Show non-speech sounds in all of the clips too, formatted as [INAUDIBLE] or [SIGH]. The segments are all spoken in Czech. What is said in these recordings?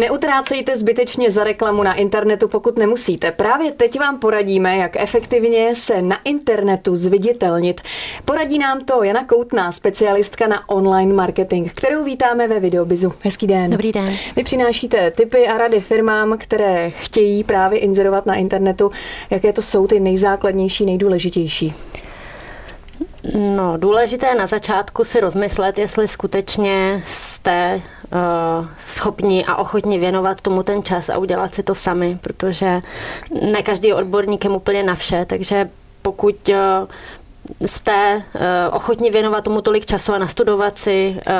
Neutrácejte zbytečně za reklamu na internetu, pokud nemusíte. Právě teď vám poradíme, jak efektivně se na internetu zviditelnit. Poradí nám to Jana Koutná, specialistka na online marketing, kterou vítáme ve Videobizu. Hezký den. Dobrý den. Vy přinášíte tipy a rady firmám, které chtějí právě inzerovat na internetu. Jaké to jsou ty nejzákladnější, nejdůležitější? No, důležité je na začátku si rozmyslet, jestli skutečně jste uh, schopni a ochotni věnovat tomu ten čas a udělat si to sami, protože ne každý je odborníkem úplně na vše, takže pokud uh, jste uh, ochotni věnovat tomu tolik času a nastudovat si uh,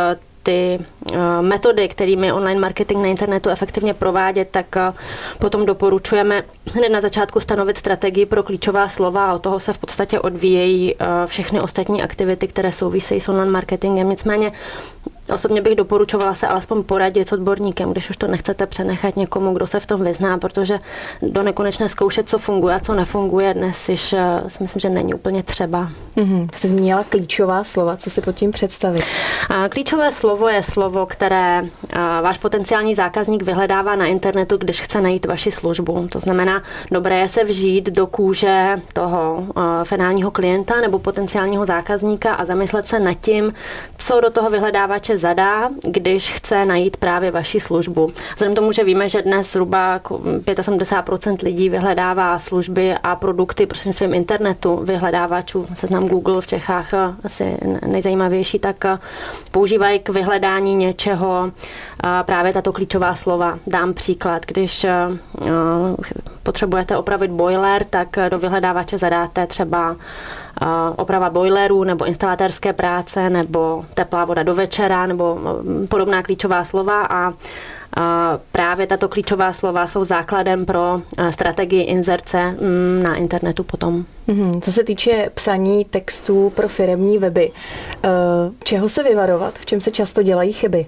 ty uh, metody, kterými online marketing na internetu efektivně provádět, tak uh, potom doporučujeme hned na začátku stanovit strategii pro klíčová slova a od toho se v podstatě odvíjejí uh, všechny ostatní aktivity, které souvisejí s online marketingem. Nicméně Osobně bych doporučovala se alespoň poradit s odborníkem, když už to nechcete přenechat někomu, kdo se v tom vyzná, protože do nekonečné zkoušet, co funguje a co nefunguje, dnes již eh, si myslím, že není úplně třeba. Mm-hmm. Jste zmínila klíčová slova, co si pod tím představit? A klíčové slovo je slovo, které eh, váš potenciální zákazník vyhledává na internetu, když chce najít vaši službu. To znamená, dobré je se vžít do kůže toho eh, finálního klienta nebo potenciálního zákazníka a zamyslet se nad tím, co do toho vyhledávače zadá, když chce najít právě vaši službu. Vzhledem tomu, že víme, že dnes zhruba 75% lidí vyhledává služby a produkty prostřednictvím internetu, vyhledávačů, seznam Google v Čechách asi nejzajímavější, tak používají k vyhledání něčeho právě tato klíčová slova. Dám příklad, když potřebujete opravit boiler, tak do vyhledávače zadáte třeba oprava boilerů nebo instalatérské práce nebo teplá voda do večera nebo mm, podobná klíčová slova a právě tato klíčová slova jsou základem pro strategii inzerce mm, na internetu potom. Mhm, co se týče psaní textů pro firemní weby, e, čeho se vyvarovat, v čem se často dělají chyby?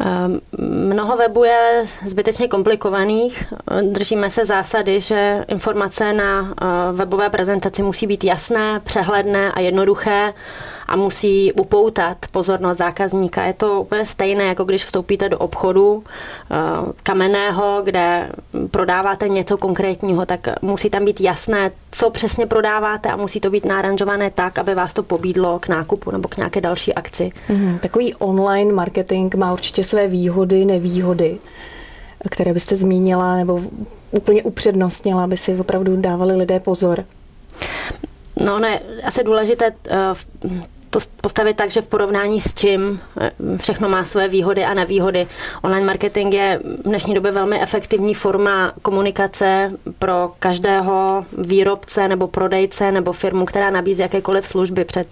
Ehm, mnoho webů je zbytečně komplikovaných. Držíme se zásady, že informace na eh, webové prezentaci musí být jasné, přehledné a jednoduché a musí upoutat pozornost zákazníka. Je to úplně stejné, jako když vstoupíte do obchodu eh, kamenného, kde prodáváte něco konkrétního, tak musí tam být jasné, co přesně prodáváte a musí to být náranžované tak, aby vás to pobídlo k nákupu nebo k nějaké další akci. Mm-hmm. Takový online marketing má určitě své výhody, nevýhody, které byste zmínila nebo úplně upřednostnila, aby si opravdu dávali lidé pozor. No, ne, asi důležité uh, to postavit tak, že v porovnání s čím eh, všechno má své výhody a nevýhody. Online marketing je v dnešní době velmi efektivní forma komunikace pro každého výrobce nebo prodejce nebo firmu, která nabízí jakékoliv služby. Před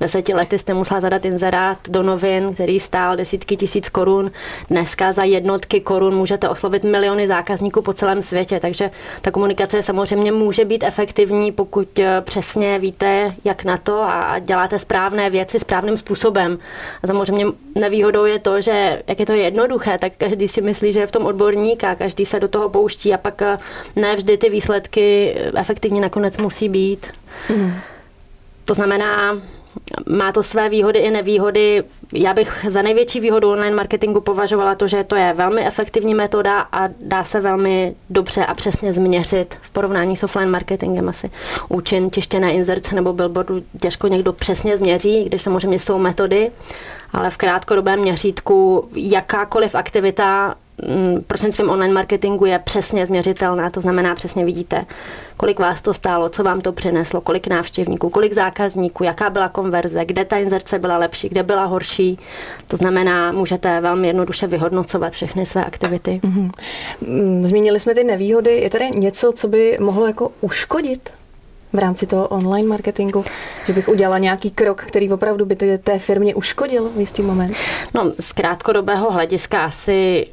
deseti lety jste musela zadat inzerát do novin, který stál desítky tisíc korun. Dneska za jednotky korun můžete oslovit miliony zákazníků po celém světě, takže ta komunikace samozřejmě může být efektivní, pokud eh, přesně víte, jak na to a děláte správné věci správným způsobem. A samozřejmě nevýhodou je to, že jak je to jednoduché, tak každý si myslí, že je v tom odborník a každý se do toho pouští a pak eh, ne vždy ty výsledky efektivně nakonec musí být. Mm. To znamená, má to své výhody i nevýhody. Já bych za největší výhodu online marketingu považovala to, že to je velmi efektivní metoda a dá se velmi dobře a přesně změřit v porovnání s offline marketingem asi. Účin tištěné inzerce nebo billboardu těžko někdo přesně změří, když samozřejmě jsou metody, ale v krátkodobém měřítku jakákoliv aktivita prostřednictvím online marketingu je přesně změřitelná, to znamená přesně vidíte, kolik vás to stálo, co vám to přineslo, kolik návštěvníků, kolik zákazníků, jaká byla konverze, kde ta inzerce byla lepší, kde byla horší. To znamená, můžete velmi jednoduše vyhodnocovat všechny své aktivity. Mm-hmm. Zmínili jsme ty nevýhody. Je tady něco, co by mohlo jako uškodit v rámci toho online marketingu, že bych udělala nějaký krok, který opravdu by té firmě uškodil v jistý moment? No, z krátkodobého hlediska asi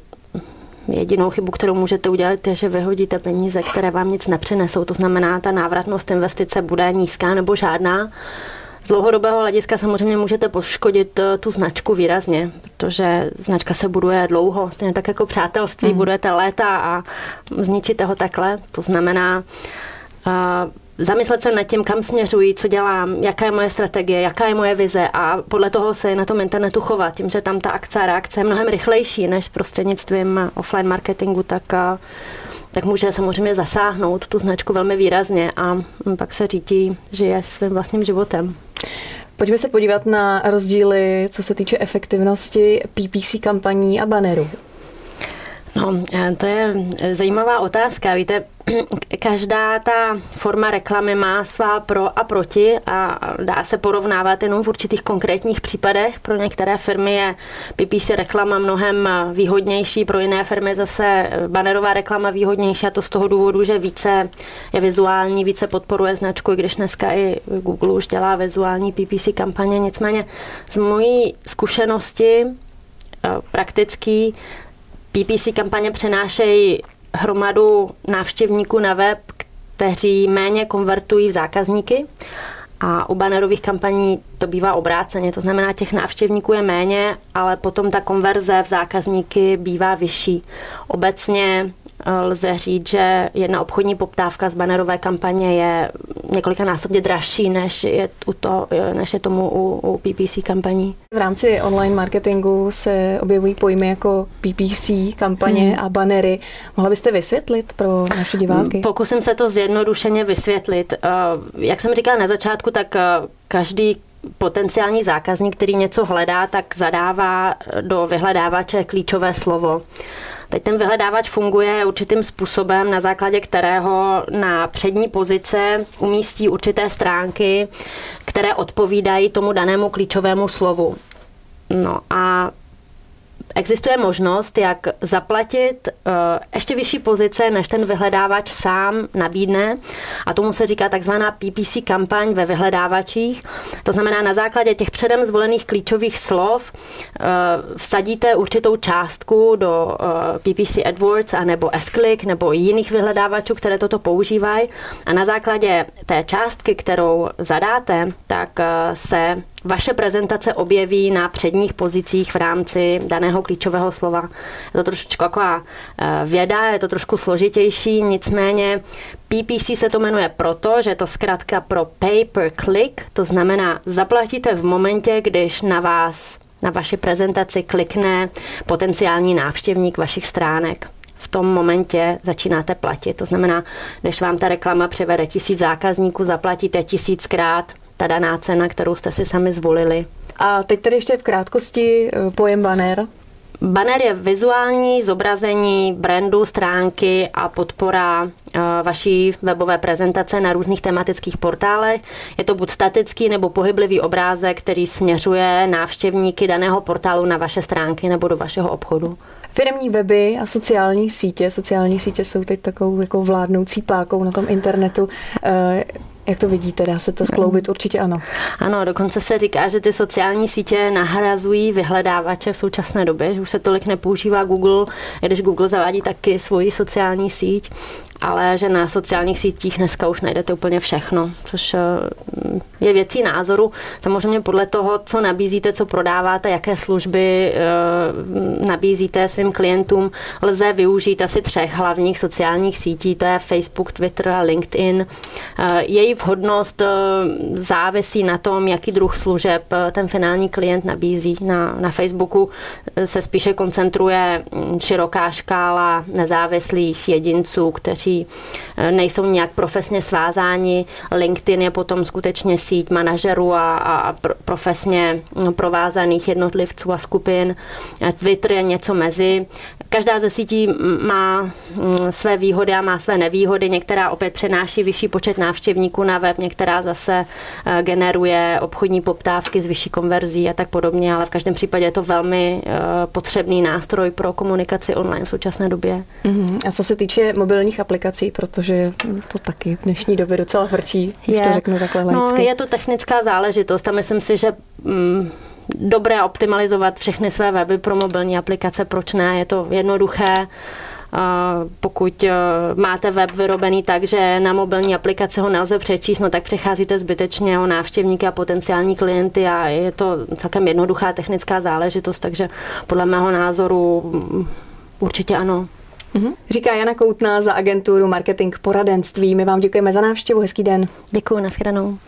Jedinou chybu, kterou můžete udělat, je, že vyhodíte peníze, které vám nic nepřinesou. To znamená, ta návratnost investice bude nízká nebo žádná. Z dlouhodobého hlediska samozřejmě můžete poškodit eh, tu značku výrazně, protože značka se buduje dlouho, stejně tak jako přátelství, mm. budujete léta a zničíte ho takhle. To znamená, uh, zamyslet se nad tím, kam směřuji, co dělám, jaká je moje strategie, jaká je moje vize a podle toho se na tom internetu chovat. Tím, že tam ta akce a reakce je mnohem rychlejší než prostřednictvím offline marketingu, tak tak může samozřejmě zasáhnout tu značku velmi výrazně a pak se řídí, že je svým vlastním životem. Pojďme se podívat na rozdíly, co se týče efektivnosti PPC kampaní a bannerů. No, eh, to je zajímavá otázka. Víte, [CLEARS THROAT] každá ta forma reklamy má svá pro a proti a dá se porovnávat jenom v určitých konkrétních případech. Pro některé firmy je PPC reklama mnohem výhodnější, pro jiné firmy zase banerová reklama výhodnější a to z toho důvodu, že více je vizuální, více podporuje značku, i když dneska i Google už dělá vizuální PPC kampaně. Nicméně z mojí zkušenosti eh, praktický PPC kampaně přenášejí hromadu návštěvníků na web, kteří méně konvertují v zákazníky a u bannerových kampaní to bývá obráceně, to znamená, těch návštěvníků je méně, ale potom ta konverze v zákazníky bývá vyšší. Obecně lze říct, že jedna obchodní poptávka z banerové kampaně je několikanásobně dražší, než je, u to, než je tomu u, u PPC kampaní. V rámci online marketingu se objevují pojmy jako PPC kampaně hmm. a banery. Mohla byste vysvětlit pro naše diváky? Pokusím se to zjednodušeně vysvětlit. Eh, jak jsem říkala na začátku, tak eh, každý potenciální zákazník, který něco hledá, tak zadává do vyhledávače klíčové slovo. Teď ten vyhledávač funguje určitým způsobem, na základě kterého na přední pozice umístí určité stránky, které odpovídají tomu danému klíčovému slovu. No a existuje možnost, jak zaplatit uh, ještě vyšší pozice, než ten vyhledávač sám nabídne. A tomu se říká takzvaná PPC kampaň ve vyhledávačích. To znamená, na základě těch předem zvolených klíčových slov uh, vsadíte určitou částku do uh, PPC AdWords a nebo S-Click nebo jiných vyhledávačů, které toto používají. A na základě té částky, kterou zadáte, tak se vaše prezentace objeví na předních pozicích v rámci daného klíčového slova. Je to trošičku taková eh, věda, je to trošku složitější, nicméně PPC se to jmenuje proto, že je to zkrátka pro pay per click, to znamená zaplatíte v momentě, když na vás na vaši prezentaci klikne potenciální návštěvník vašich stránek v tom momentě začínáte platit. To znamená, když vám ta reklama převede tisíc zákazníků, zaplatíte tisíckrát, ta daná cena, kterou jste si sami zvolili. A teď tedy ještě v krátkosti eh, pojem banner. Banner je vizuální zobrazení brandu, stránky a podpora eh, vaší webové prezentace na různých tematických portálech. Je to buď statický nebo pohyblivý obrázek, který směřuje návštěvníky daného portálu na vaše stránky nebo do vašeho obchodu. Firmní weby a sociální sítě. Sociální sítě jsou teď takovou jako vládnoucí pákou na tom internetu. Jak to vidíte, dá se to skloubit? Určitě ano. Ano, dokonce se říká, že ty sociální sítě nahrazují vyhledávače v současné době, že už se tolik nepoužívá Google, když Google zavádí taky svoji sociální síť ale že na sociálních sítích dneska už najdete úplně všechno, což eh, je věcí názoru. Samozřejmě podle toho, co nabízíte, co prodáváte, jaké služby eh, nabízíte svým klientům, lze využít asi třech hlavních sociálních sítí, to je Facebook, Twitter a LinkedIn. Eh, její vhodnost závisí na tom, jaký druh služeb ten finální klient nabízí. Na, na Facebooku se spíše koncentruje hm, široká škála nezávislých jedinců, kteří kteří eh, nejsou nějak profesně svázáni. LinkedIn je potom skutečně síť manažerů a, a profesně provázaných jednotlivců a skupin. Twitter je něco mezi. Každá ze sítí má své výhody a má své nevýhody. Některá opět přenáší vyšší počet návštěvníků na web, některá zase eh, generuje obchodní poptávky s vyšší konverzí a tak podobně, ale v každém případě je to velmi potřebný nástroj pro komunikaci online v současné době. Uh-huh. A co se týče mobilních aplikací, protože to taky v dnešní době docela vrčí, když je. to řeknu takhle no, laicky. No, je to technická záležitost a myslím si, že mm, dobré optimalizovat všechny své weby pro mobilní aplikace, proč ne, je to jednoduché. Pokud e, máte web vyrobený tak, že na mobilní aplikaci ho nelze přečíst, no tak přecházíte zbytečně o návštěvníky a potenciální klienty a je to celkem jednoduchá technická záležitost, takže podle mého názoru mm, určitě ano. Mm-hmm. Říká Jana Koutná za agenturu Marketing Poradenství. My vám děkujeme za návštěvu. Hezký den. Děkuji, nashledanou.